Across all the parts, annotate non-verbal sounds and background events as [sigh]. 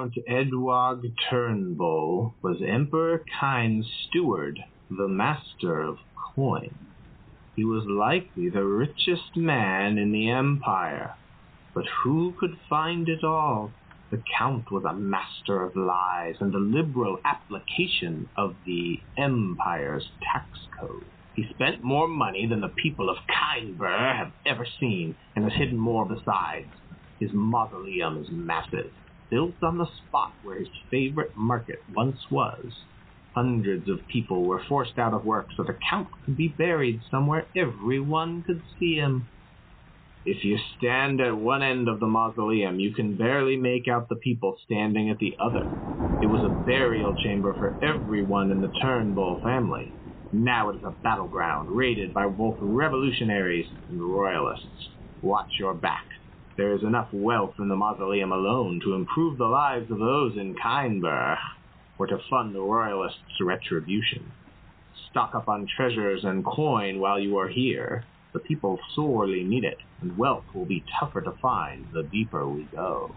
Count Edward Turnbull was Emperor Kind's steward, the master of coin. He was likely the richest man in the empire, but who could find it all? The Count was a master of lies and the liberal application of the empire's tax code. He spent more money than the people of Kindbur have ever seen, and has hidden more besides. His mausoleum is massive, built on the spot where his favorite market once was. Hundreds of people were forced out of work so the Count could be buried somewhere everyone could see him. If you stand at one end of the mausoleum, you can barely make out the people standing at the other. It was a burial chamber for everyone in the Turnbull family. Now it is a battleground raided by both revolutionaries and royalists. Watch your back. There is enough wealth in the mausoleum alone to improve the lives of those in Kindbur, or to fund the royalists' retribution. Stock up on treasures and coin while you are here. The people sorely need it, and wealth will be tougher to find the deeper we go.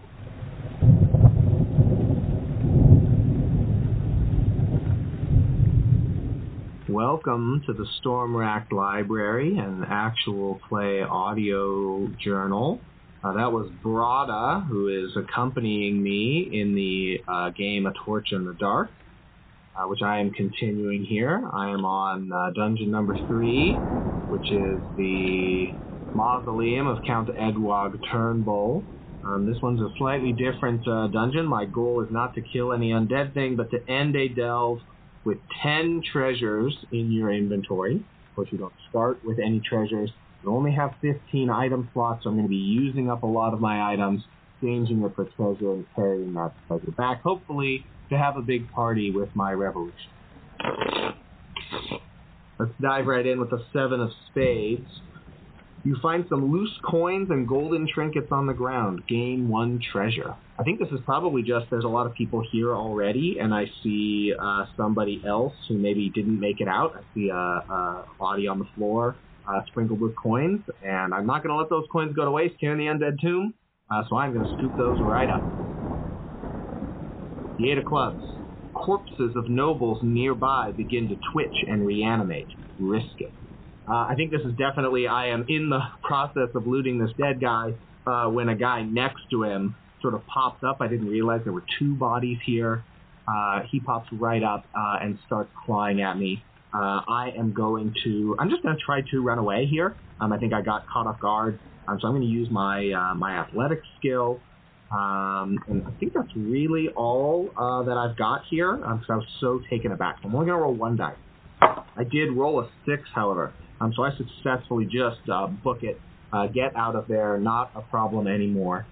Welcome to the Stormrack Library, an actual play audio journal. Uh, that was Brada, who is accompanying me in the uh, game A Torch in the Dark, uh, which I am continuing here. I am on uh, dungeon number three, which is the Mausoleum of Count Edward Turnbull. Um, this one's a slightly different uh, dungeon. My goal is not to kill any undead thing, but to end a delve with 10 treasures in your inventory. Of course, you don't start with any treasures. You only have 15 item slots, so I'm going to be using up a lot of my items, changing it for treasure and carrying that treasure back, hopefully to have a big party with my revolution. Let's dive right in with the Seven of Spades. You find some loose coins and golden trinkets on the ground. Gain one treasure. I think this is probably just there's a lot of people here already, and I see uh, somebody else who maybe didn't make it out. I see a, a body on the floor uh, sprinkled with coins, and I'm not going to let those coins go to waste here in the Undead Tomb, uh, so I'm going to scoop those right up. The Eight of Clubs. Corpses of nobles nearby begin to twitch and reanimate. Risk it. Uh, I think this is definitely, I am in the [laughs] process of looting this dead guy uh, when a guy next to him sort of pops up. I didn't realize there were two bodies here. Uh, he pops right up uh, and starts clawing at me. Uh, I am going to, I'm just going to try to run away here. Um, I think I got caught off guard. Um, so I'm going to use my uh, my athletic skill. Um, and I think that's really all uh, that I've got here because um, I was so taken aback. I'm only going to roll one die. I did roll a six, however. Um, so I successfully just uh, book it, uh, get out of there, not a problem anymore.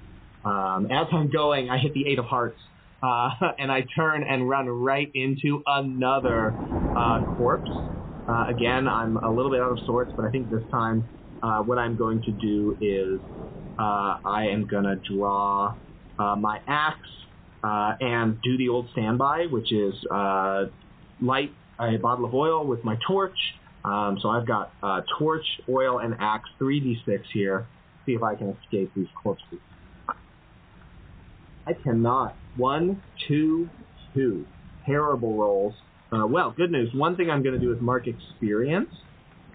Um, as I'm going, I hit the eight of hearts, uh, [laughs] and I turn and run right into another uh, corpse. Uh, again, I'm a little bit out of sorts, but I think this time uh, what I'm going to do is I am going to draw my axe and do the old standby, which is light a bottle of oil with my torch, um, so I've got uh, torch, oil, and axe, 3d6 here. See if I can escape these corpses. I cannot. One, two, two. Terrible rolls. Uh, well, good news. One thing I'm going to do is mark experience,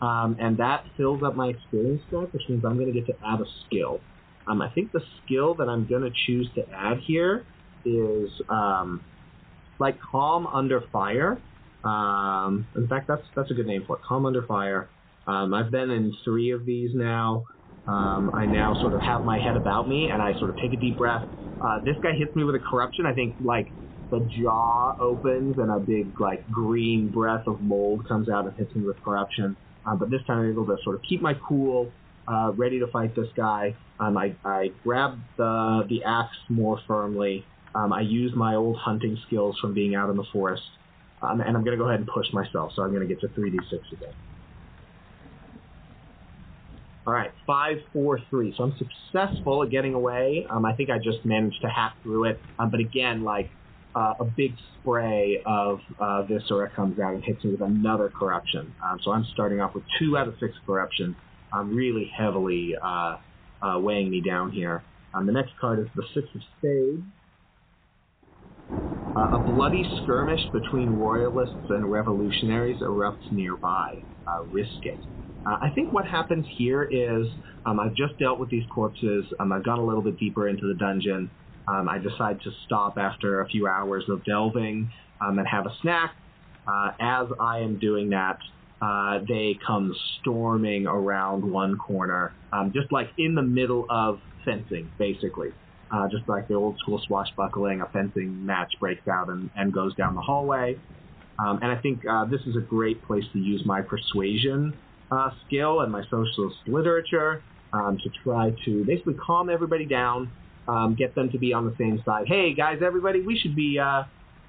um, and that fills up my experience stack, which means I'm going to get to add a skill. Um, I think the skill that I'm going to choose to add here is um, like calm under fire. Um, in fact, that's that's a good name for it. Calm Under Fire. Um, I've been in three of these now. Um, I now sort of have my head about me, and I sort of take a deep breath. Uh, this guy hits me with a corruption. I think like the jaw opens and a big like green breath of mold comes out and hits me with corruption. Uh, but this time I'm able to sort of keep my cool, uh, ready to fight this guy. Um, I, I grab the the axe more firmly. Um, I use my old hunting skills from being out in the forest. Um, and I'm going to go ahead and push myself, so I'm going to get to 3d6 again. All right, five, four, three. So I'm successful at getting away. Um, I think I just managed to hack through it. Um, but again, like uh, a big spray of uh, viscera comes out and hits me with another corruption. Um, so I'm starting off with two out of six corruption. I'm really heavily uh, uh weighing me down here. Um, the next card is the six of spades. Uh, a bloody skirmish between royalists and revolutionaries erupts nearby. Uh, risk it. Uh, I think what happens here is um, I've just dealt with these corpses. Um, I've gone a little bit deeper into the dungeon. Um, I decide to stop after a few hours of delving um, and have a snack. Uh, as I am doing that, uh, they come storming around one corner, um, just like in the middle of fencing, basically. Uh, just like the old school swashbuckling, a fencing match breaks out and, and goes down the hallway. Um, and I think uh, this is a great place to use my persuasion uh, skill and my socialist literature um, to try to basically calm everybody down, um, get them to be on the same side. Hey guys, everybody, we should be uh,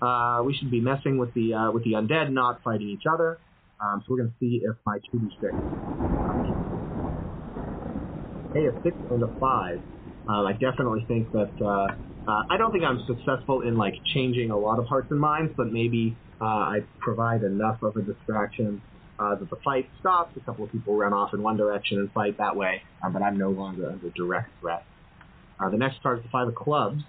uh, we should be messing with the uh, with the undead, not fighting each other. Um, so we're to see if my 2d6. Hey, a six and a five. Um, I definitely think that uh, uh, I don't think I'm successful in like changing a lot of hearts and minds, but maybe uh, I provide enough of a distraction uh, that the fight stops. A couple of people run off in one direction and fight that way, uh, but I'm no longer under direct threat. Uh, the next card is the Five of Clubs.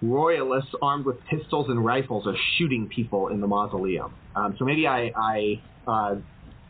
Royalists armed with pistols and rifles are shooting people in the mausoleum. Um, so maybe I, I uh,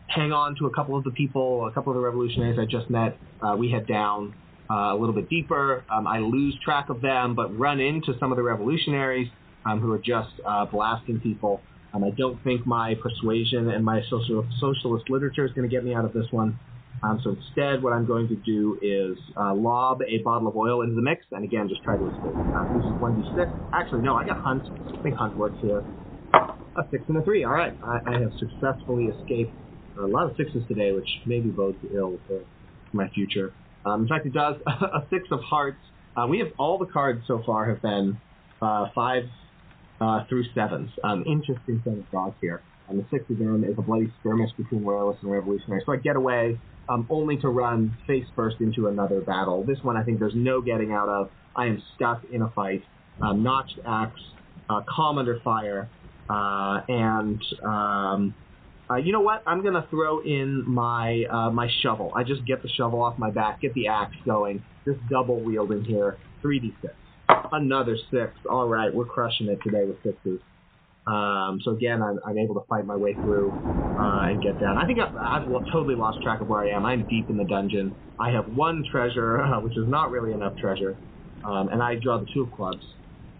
hang on to a couple of the people, a couple of the revolutionaries I just met. Uh, we head down uh, a little bit deeper. Um, I lose track of them, but run into some of the revolutionaries um, who are just blasting people. Um, I don't think my persuasion and my social, socialist literature is going to get me out of this one. Um, so instead, what I'm going to do is uh, lob a bottle of oil into the mix, and again, just try to escape. Uh, this is 1d6. Actually, no, I got Hunt. I think Hunt works here. A 6 and a 3. All right. I, I have successfully escaped a lot of sixes today, which maybe bodes ill for my future. Um, in fact, it does. [laughs] a 6 of hearts. Uh, we have all the cards so far have been uh, 5 uh, through 7s. Um, interesting set of draws here. And the 6 again is a bloody skirmish between royalists and revolutionaries. So I get away um, only to run face first into another battle. This one I think there's no getting out of. I am stuck in a fight. Um, notched axe, uh, calm under fire, uh, and um, uh, you know what? I'm gonna throw in my uh, my shovel. I just get the shovel off my back, get the axe going, just double wielding here. 3d6. Another six. All right, we're crushing it today with sixes. Um, so again, I'm, I'm, able to fight my way through uh, and get down. I think I've, I've, totally lost track of where I am. I'm deep in the dungeon. I have one treasure, uh, [laughs] which is not really enough treasure, um, and I draw the two of clubs.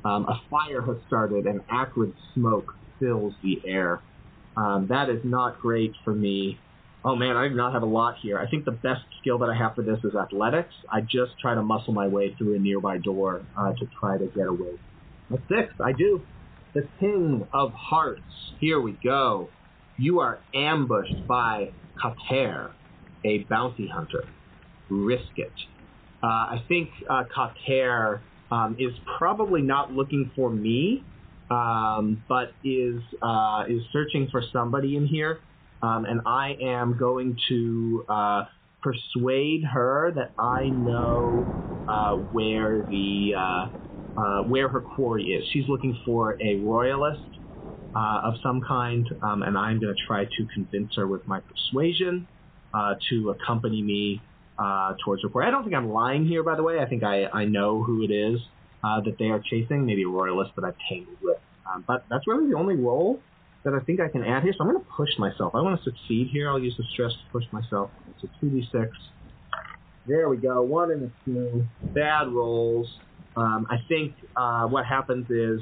Um, a fire has started, and acrid smoke fills the air. Um, that is not great for me. Oh man, I do not have a lot here. I think the best skill that I have for this is athletics. I just try to muscle my way through a nearby door uh, to try to get away. A six, I do. The King of Hearts. Here we go. You are ambushed by Kater, a bounty hunter. Risk it. Uh, I think uh, Kater um, is probably not looking for me, um, but is uh, is searching for somebody in here, um, and I am going to uh, persuade her that I know uh, where the uh, uh, where her quarry is. She's looking for a royalist uh, of some kind, um, and I'm going to try to convince her with my persuasion uh, to accompany me uh, towards her quarry. I don't think I'm lying here, by the way. I think I, I know who it is uh, that they are chasing, maybe a royalist that I've tangled with. Um, but that's really the only role that I think I can add here. So I'm going to push myself. I want to succeed here. I'll use the stress to push myself. It's a 2d6. There we go. One and a two. Bad rolls. Um, I think uh, what happens is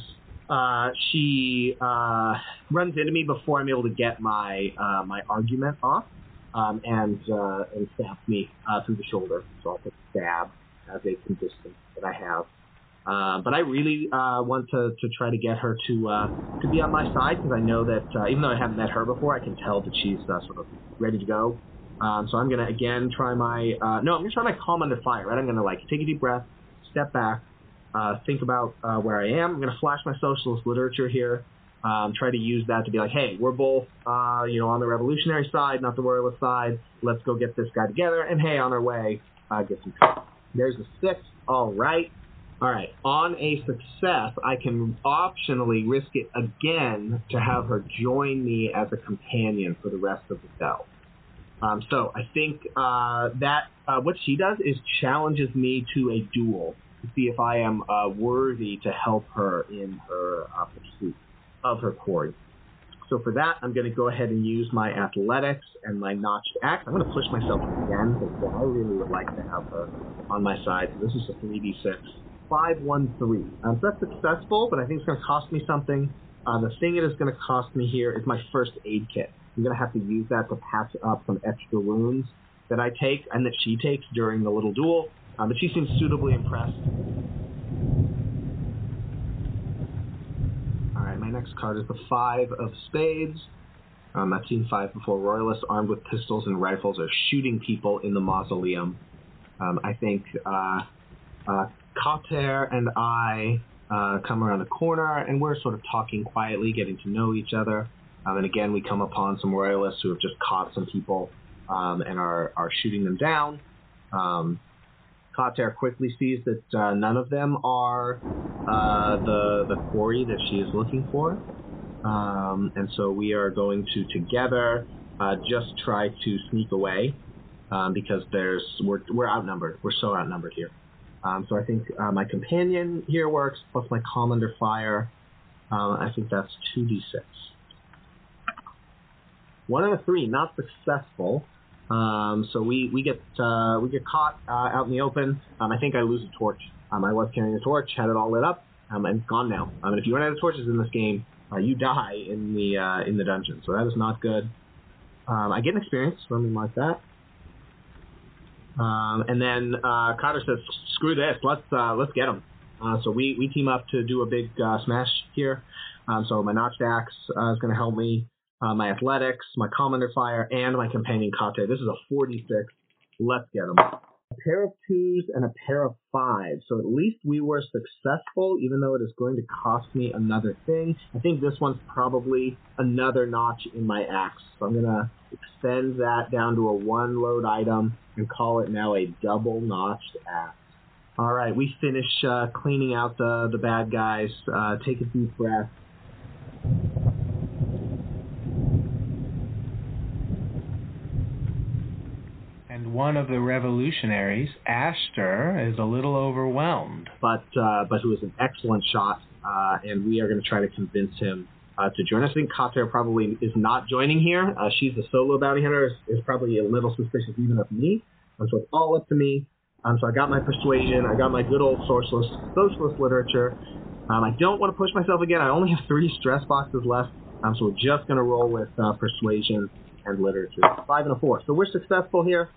uh, she uh, runs into me before I'm able to get my uh, my argument off, um, and uh, and stabs me uh, through the shoulder. So I'll a stab as a consistent that I have. Uh, but I really uh, want to, to try to get her to uh, to be on my side because I know that uh, even though I haven't met her before, I can tell that she's uh, sort of ready to go. Um, so I'm gonna again try my uh, no, I'm gonna try my calm under fire. Right, I'm gonna like take a deep breath, step back, uh, think about uh, where I am. I'm to flash my socialist literature here. Um, try to use that to be like, hey, we're both, uh, you know, on the revolutionary side, not the royalist side. Let's go get this guy together. And hey, on our way, uh, get some. There's a six. All right. All right. On a success, I can optionally risk it again to have her join me as a companion for the rest of the cell. Um, so I think uh, that uh, what she does is challenges me to a duel to see if I am uh, worthy to help her in her uh, pursuit of her quarry. So for that, I'm going to go ahead and use my athletics and my notched axe. I'm going to push myself again because I really would like to have her on my side. So this is a 3d6. 513. Um, so that's successful, but I think it's going to cost me something. Uh, the thing it is going to cost me here is my first aid kit. I'm going to have to use that to patch up some extra wounds that I take and that she takes during the little duel. Um, but she seems suitably impressed. Alright, my next card is the Five of Spades. Um, I've seen five before. Royalists armed with pistols and rifles are shooting people in the mausoleum. Um, I think uh, uh, Kater and I uh, come around the corner and we're sort of talking quietly, getting to know each other. Um, and again, we come upon some royalists who have just caught some people um, and are, are shooting them down. Um, Kater quickly sees that uh, none of them are uh, the the quarry that she is looking for, um, and so we are going to together uh, just try to sneak away um, because there's we're we're outnumbered. We're so outnumbered here. Um, so I think uh, my companion here works plus my calm under fire. Um, I think that's two d six. One out of three, not successful. Um, so we we get uh, we get caught uh, out in the open. Um, I think I lose a torch. Um, I was carrying a torch, had it all lit up, um, and it's gone now. And if you run out of torches in this game, uh, you die in the uh, in the dungeon. So that is not good. I get an experience, something like that. Um, and then uh, says, "Screw this, let's uh, let's get him." Uh, so we, we team up to do a big uh, smash here. Um, so my notched axe uh, is going to help me uh, my athletics, my calm under fire, and my companion Kater. This is a 4d6. Let's get them. A pair of twos and a pair of fives. So at least we were successful, even though it is going to cost me another thing. I think this one's probably another notch in my axe. So I'm going to extend that down to a one load item and call it now a double notched axe. All right, we finish uh, cleaning out the, the bad guys. Uh, take a deep breath. One of the revolutionaries, Astor, is a little overwhelmed. But uh, but who is an excellent shot, uh, and we are going to try to convince him uh, to join us. I think Kater probably is not joining here. Uh, she's a solo bounty hunter, is, is, probably a little suspicious even of me. Um, so it's all up to me. Um, so I got my persuasion, I got my good old socialist socialist literature. Um, I don't want to push myself again. I only have three stress boxes left, um, so we're just going to roll with uh, persuasion and literature. Five and a four. So we're successful here.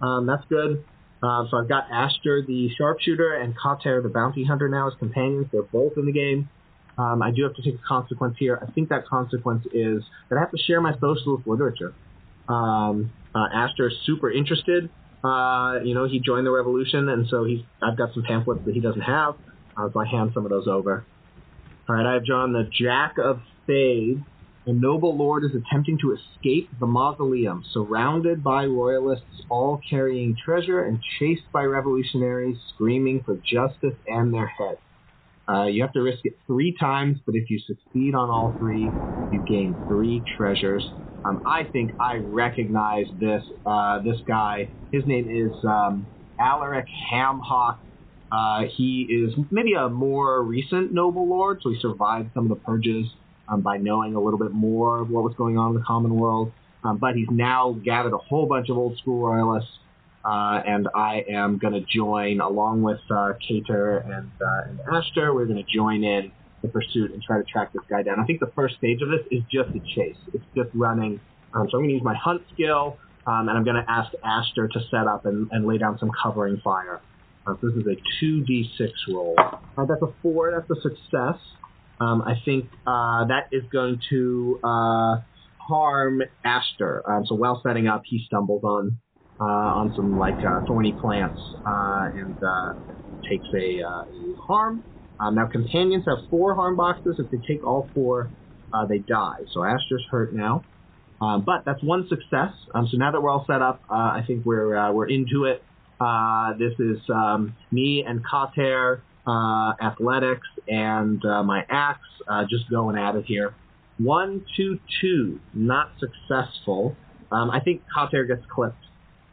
Um, that's good. Um, so I've got Ashter, the sharpshooter, and Kater, the bounty hunter, now as companions. They're both in the game. Um, I do have to take a consequence here. I think that consequence is that I have to share my socialist literature. Um, uh, Ashter is super interested. Uh, you know, he joined the revolution, and so he's. I've got some pamphlets that he doesn't have, uh, so I hand some of those over. All right, I've drawn the Jack of Spades, a noble lord is attempting to escape the mausoleum, surrounded by royalists, all carrying treasure and chased by revolutionaries, screaming for justice and their heads. Uh, you have to risk it three times, but if you succeed on all three, you gain three treasures. Um, I think I recognize this uh, this guy. His name is um, Alaric Hamhock. Uh, he is maybe a more recent noble lord, so he survived some of the purges um, by knowing a little bit more of what was going on in the common world. Um, but he's now gathered a whole bunch of old school royalists, uh, and I am going to join along with uh, Kater and, uh, and. We're going to join in the pursuit and try to track this guy down. I think the first stage of this is just a chase. It's just running. Um, so I'm going to use my hunt skill, um, and I'm going to ask Ashter to set up and, and lay down some covering fire. Uh, so this is a 2d6 roll. Uh, that's a 4. That's a success. Um, I think uh, that is going to uh, harm Ashter. Um, so while setting up, he stumbles on uh, on some like uh, thorny plants uh, and uh, takes a, a harm. Um, now companions have four harm boxes. If they take all four, they die. So Ashter's hurt now. Um, but that's one success. Um, so now that we're all set up, I think we're we're into it. this is um, me and Kater uh, athletics, and uh, my axe uh, just going at it here. One, two, two, not successful. Um, I think Kater gets clipped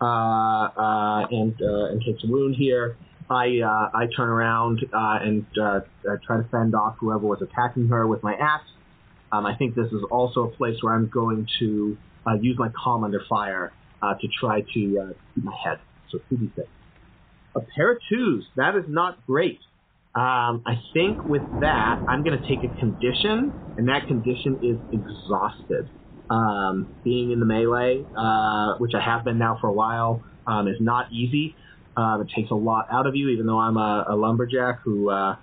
uh, uh, and uh, and takes a wound here. I uh, I turn around uh, and uh, try to fend off whoever was attacking her with my axe. Um, I think this is also a place where I'm going to uh, use my calm under fire uh, to try to uh, keep my head. So 2d6. A pair of twos. That is not great. Um, I think with that, I'm going to take a condition, and that condition is exhausted. Um, being in the melee, uh, which I have been now for a while, um, is not easy. Um, it takes a lot out of you, even though I'm a, a lumberjack who uh,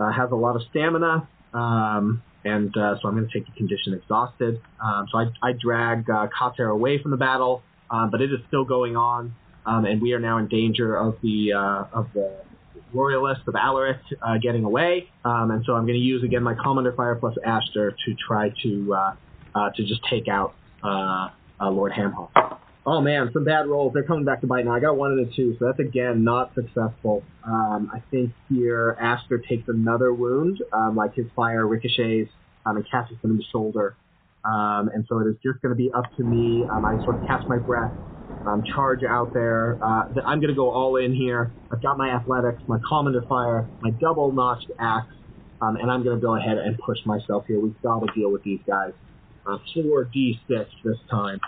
uh, has a lot of stamina. Um, and uh, so I'm going to take the condition exhausted. Um, so I, I drag uh, Kater away from the battle, um, but it is still going on, um, and we are now in danger of the uh, of the royalists of Alaric uh, getting away. Um, and so I'm going to use again my Calm Under Fire plus Aster to try to uh, uh, to just take out uh, uh, Lord Hamhawk. Oh man, some bad rolls. They're coming back to bite now. I got one and a two, so that's again not successful. Um, I think here Aster takes another wound, um, like his fire ricochets um, and catches him in the shoulder. Um, and so it is just going to be up to me. Um, I sort of catch my breath, um, charge out there. Uh, I'm going to go all in here. I've got my athletics, my calm under fire, my double notched axe, um, and I'm going to go ahead and push myself here. We've got to deal with these guys. Uh, 4d6 this time.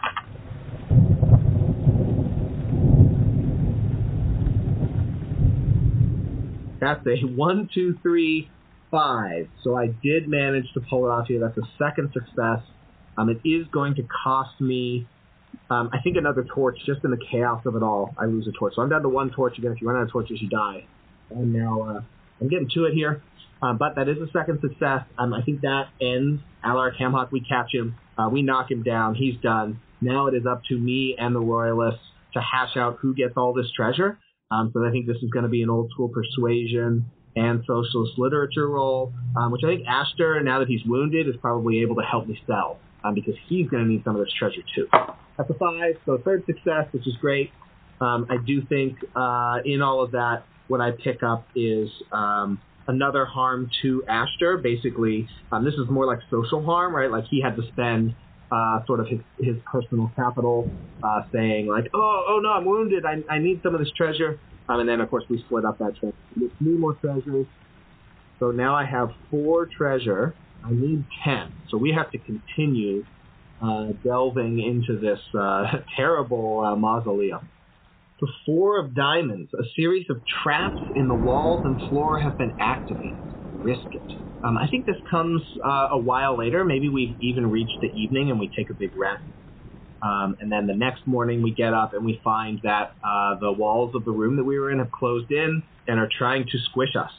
That's a one, two, three, five. So I did manage to pull it off here. That's a second success. Um, it is going to cost me, um, I think, another torch. Just in the chaos of it all, I lose a torch. So I'm down to one torch again. If you run out of torches, you die. And now uh, I'm getting to it here. Um, but that is a second success. Um, I think that ends Alaric Hamhawk. We catch him. Uh, we knock him down. He's done. Now it is up to me and the Royalists to hash out who gets all this treasure. Um, so I think this is going to be an old school persuasion and socialist literature role, um, which I think Aster, now that he's wounded, is probably able to help me sell um, because he's going to need some of this treasure too. That's a five, so third success, which is great. Um, I do think uh, in all of that, what I pick up is um, another harm to Aster. Basically, um, this is more like social harm, right? Like he had to spend uh, sort of his, his personal capital, uh, saying like, oh, oh no, I'm wounded. I, I need some of this treasure. Um, and then of course we split up that treasure. With three more treasures. So now I have four treasure. I need ten. So we have to continue delving into this uh, [laughs] terrible uh, mausoleum. The four of diamonds. A series of traps in the walls and floor have been activated. Risk it. Um, I think this comes uh, a while later. Maybe we've even reached the evening and we take a big rest. Um, and then the next morning we get up and we find that uh, the walls of the room that we were in have closed in and are trying to squish us.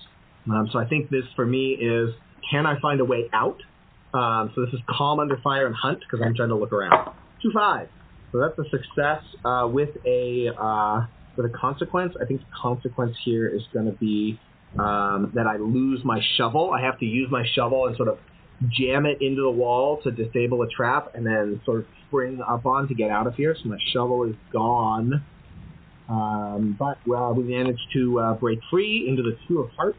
Um, so I think this for me is can I find a way out? Um, so this is calm under fire and hunt because I'm trying to look around. Two five. So that's a success uh, with a uh, with a consequence. I think the consequence here is going to be um, that I lose my shovel. I have to use my shovel and sort of jam it into the wall to disable a trap, and then sort of spring up on to get out of here. So my shovel is gone. Um, but well, we managed to uh, break free into the two of hearts.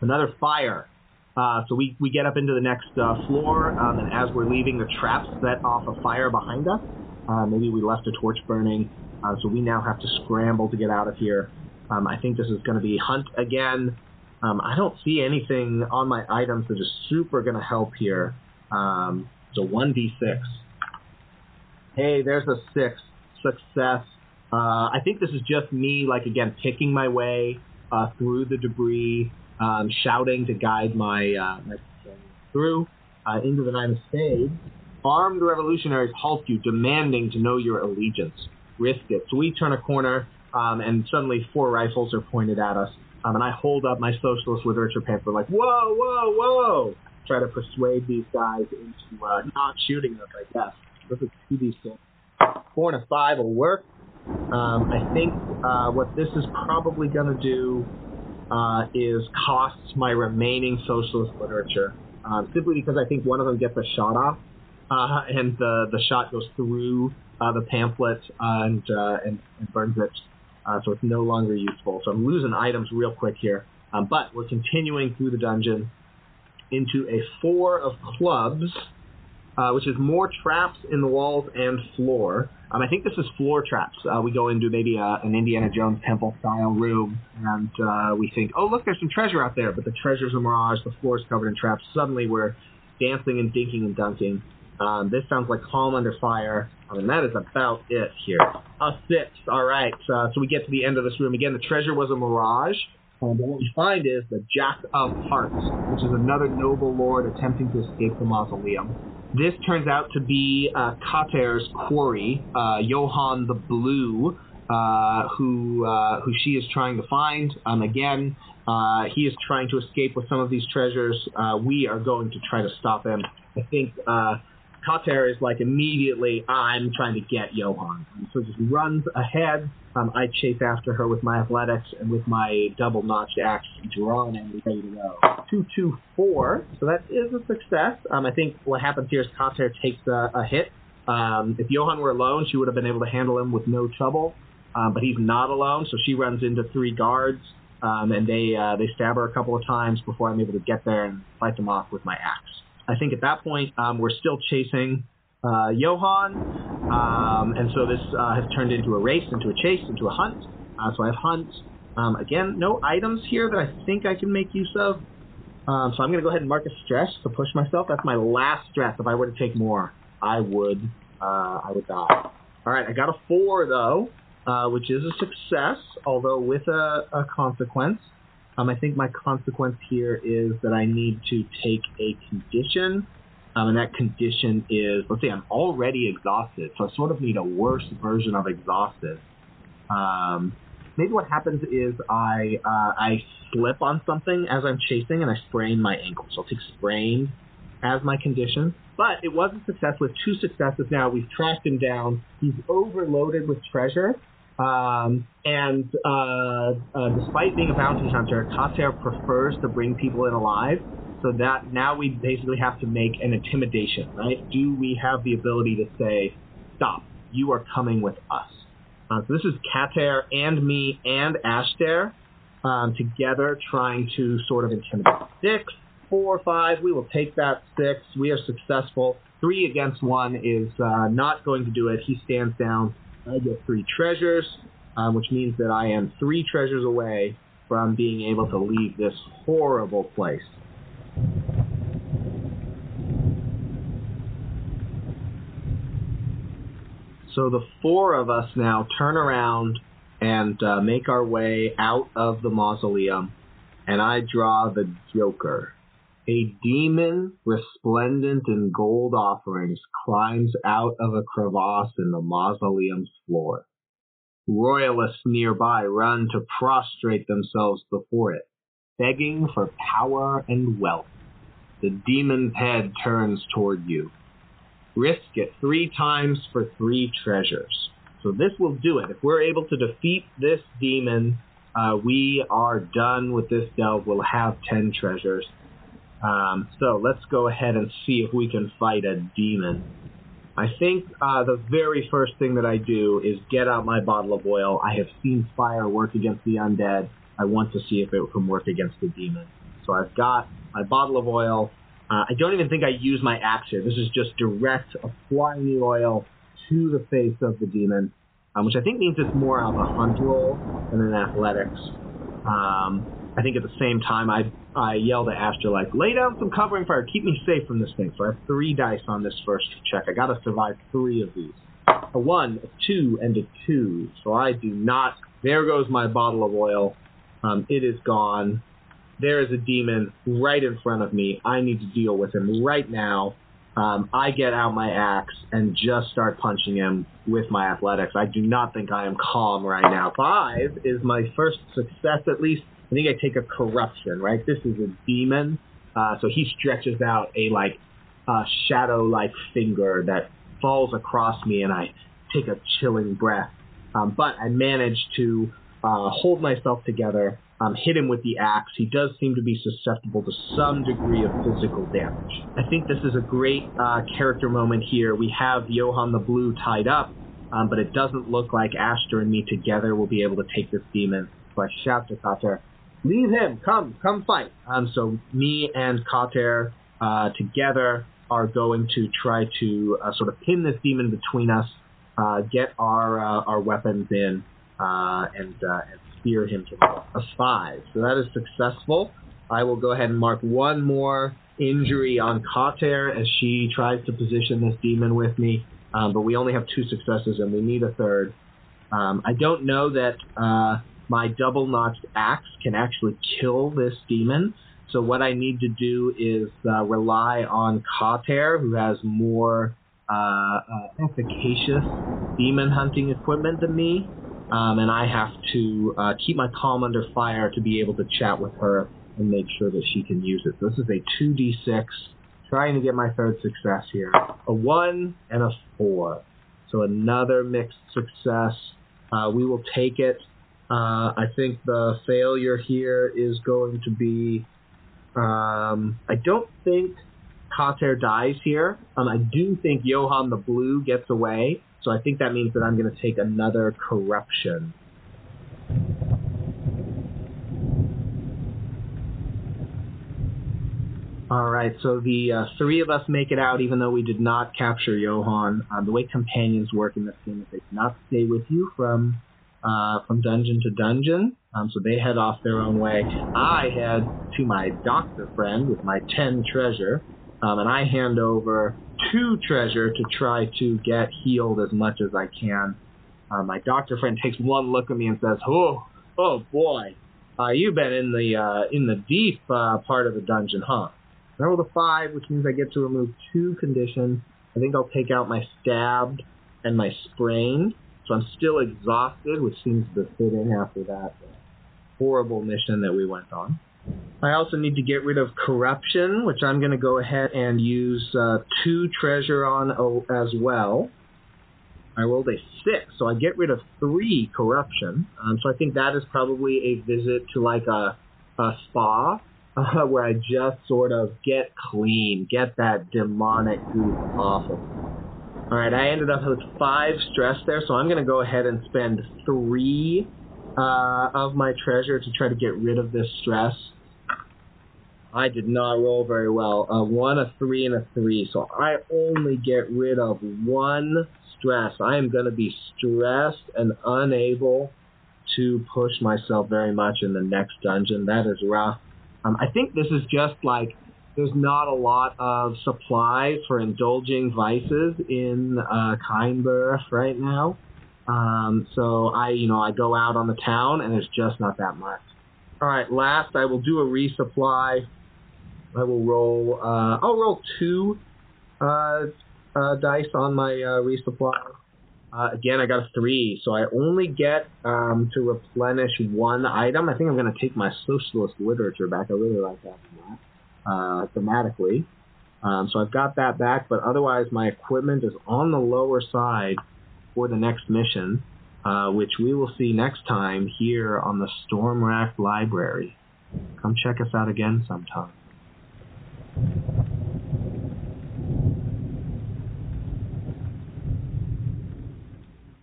Another fire. Uh, so we, we get up into the next uh, floor, um, and as we're leaving, the trap set off a fire behind us. Uh, maybe we left a torch burning, uh, so we now have to scramble to get out of here. Um, I think this is going to be hunt again. Um, I don't see anything on my items that is super going to help here. Um, so 1d6. Hey, there's a 6. Success. Uh, I think this is just me, like, again, picking my way uh, through the debris, um, shouting to guide my, uh, my through uh, into the Nine of Spades. Armed revolutionaries halt you, demanding to know your allegiance. Risk it. So we turn a corner um, and suddenly four rifles are pointed at us. Um, and I hold up my socialist literature pamphlet, like, whoa, whoa, whoa! Try to persuade these guys into uh, not shooting us, I guess. This is 2d6. Four and a five will work. Um, I think uh, what this is probably going to do uh, is costs my remaining socialist literature, um, simply because I think one of them gets a shot off, uh, and the the shot goes through uh, the pamphlet and, uh, and, and burns it uh, so it's no longer useful. So I'm losing items real quick here. Um, but we're continuing through the dungeon into a four of clubs. Uh, which is more traps in the walls and floor. Um, I think this is floor traps. Uh, we go into maybe a, an Indiana Jones temple style room, and uh, we think, oh look, there's some treasure out there, but the treasure's a mirage. The floor is covered in traps. Suddenly we're dancing and dinking and dunking. Um, this sounds like Calm Under Fire. I mean, that is about it here. A six. All right. Uh, so we get to the end of this room. Again, the treasure was a mirage. Um, but what we find is the Jack of Hearts, which is another noble lord attempting to escape the mausoleum. This turns out to be uh, Kater's quarry, uh, Johann the Blue, uh, who uh, who she is trying to find. Um, again, uh, he is trying to escape with some of these treasures. Uh, we are going to try to stop him. I think Kater is like immediately, I'm trying to get Johann. And so just runs ahead. Um, I chase after her with my athletics and with my double notched axe drawn and ready to go. Two, two, four. So that is a success. Um, I think what happens here is Kater takes a, a hit. Um, if Johann were alone, she would have been able to handle him with no trouble. Um, but he's not alone, so she runs into three guards, um, and they uh, they stab her a couple of times before I'm able to get there and fight them off with my axe. I think at that point um, we're still chasing uh, Johann, um, and so this uh, has turned into a race, into a chase, into a hunt. Uh, so I have hunt. Um, again, no items here that I think I can make use of. Um, so I'm going to go ahead and mark a stress to push myself. That's my last stress. If I were to take more, I would uh, I would die. All right, I got a four though, uh, which is a success, although with a, a consequence. Um, I think my consequence here is that I need to take a condition, um, and that condition is, let's say I'm already exhausted, so I sort of need a worse version of exhausted. Um, maybe what happens is I uh, I slip on something as I'm chasing and I sprain my ankle. So I'll take sprained as my condition. But it was a success with two successes now. We've tracked him down. He's overloaded with treasure. Um, and uh, uh, despite being a bounty hunter, Kater prefers to bring people in alive. So that now we basically have to make an intimidation, right? Do we have the ability to say, "Stop! You are coming with us"? Uh, so this is Kater and me and Ashter um, together trying to sort of intimidate. Six, four, five. We will take that six. We are successful. Three against one is uh, not going to do it. He stands down. I get three treasures, um, which means that I am three treasures away from being able to leave this horrible place. So the four of us now turn around and uh, make our way out of the mausoleum, and I draw the Joker. A demon resplendent in gold offerings climbs out of a crevasse in the mausoleum's floor. Royalists nearby run to prostrate themselves before it, begging for power and wealth. The demon's head turns toward you. Risk it three times for three treasures. So this will do it. If we're able to defeat this demon, uh, we are done with this delve. We'll have ten treasures. Um, so let's go ahead and see if we can fight a demon. I think uh, the very first thing that I do is get out my bottle of oil. I have seen fire work against the undead. I want to see if it can work against the demon. So I've got my bottle of oil. Uh, I don't even think I use my axe here. This is just direct applying the oil to the face of the demon, um, which I think means it's more of a hunt roll than an athletics. Um, I think at the same time, I I yelled at Astra like, lay down some covering fire, keep me safe from this thing. So I have three dice on this first check. I got to survive three of these. A one, a two, and a two. So I do not. There goes my bottle of oil. Um, it is gone. There is a demon right in front of me. I need to deal with him right now. Um, I get out my axe and just start punching him with my athletics. I do not think I am calm right now. Five is my first success, at least. I think I take a corruption, right? This is a demon. Uh, so he stretches out a like uh, shadow-like finger that falls across me, and I take a chilling breath. Um, but I manage to uh, hold myself together, um, hit him with the axe. He does seem to be susceptible to some degree of physical damage. I think this is a great uh, character moment here. We have Johann the Blue tied up, um, but it doesn't look like Ashter and me together will be able to take this demon. So I shout to Kater, leave him, come, come fight. Um, so me and Kater uh, together are going to try to uh, sort of pin this demon between us, uh, get our uh, our weapons in, uh, and, uh, and spear him to a five. So that is successful. I will go ahead and mark one more injury on Kater as she tries to position this demon with me. Um, but we only have two successes and we need a third. Um, I don't know that uh, my double notched axe can actually kill this demon. So what I need to do is uh, rely on Kater, who has more uh, uh, efficacious demon hunting equipment than me, um, and I have to uh, keep my calm under fire to be able to chat with her and make sure that she can use it. So this is a 2d6, trying to get my third success here. A 1 and a 4. So another mixed success. Uh, we will take it. Uh, I think the failure here is going to be. Um, I don't think Kater dies here. Um, I do think Johann the Blue gets away. So I think that means that I'm going to take another corruption. All right, so the uh, three of us make it out, even though we did not capture Johann. Um, the way companions work in this game is they cannot stay with you from uh, from dungeon to dungeon, um, so they head off their own way. I head to my doctor friend with my ten treasure, um, and I hand over two treasure to try to get healed as much as I can. Uh, my doctor friend takes one look at me and says, "Oh, oh boy, uh, you've been in the uh, in the deep uh, part of the dungeon, huh?" I rolled a five, which means I get to remove two conditions. I think I'll take out my stabbed and my sprained, so I'm still exhausted, which seems befitting after that horrible mission that we went on. I also need to get rid of corruption, which I'm going to go ahead and use uh, two treasure on as well. I rolled a six, so I get rid of three corruption. Um, so I think that is probably a visit to like a, a spa uh, [laughs] where I just sort of get clean, get that demonic goop off of me. All right, I ended up with five stress there, so I'm going to go ahead and spend three uh, of my treasure to try to get rid of this stress. I did not roll very well. A one, a three, and a three. So I only get rid of one stress. I am going to be stressed and unable to push myself very much in the next dungeon. That is rough. Um, I think this is just like there's not a lot of supplies for indulging vices in uh, right now. Um, so I, you know, I go out on the town and there's just not that much. All right, last I will do a resupply. I will roll. Uh, I'll roll two uh, uh, dice on my uh, resupply. Uh, again, I got a three, so I only get um, to replenish one item. I think I'm going to take my socialist literature back. I really like that uh, thematically. Um, so I've got that back, but otherwise my equipment is on the lower side for the next mission, uh, which we will see next time here on the Stormrack Library. Come check us out again sometime.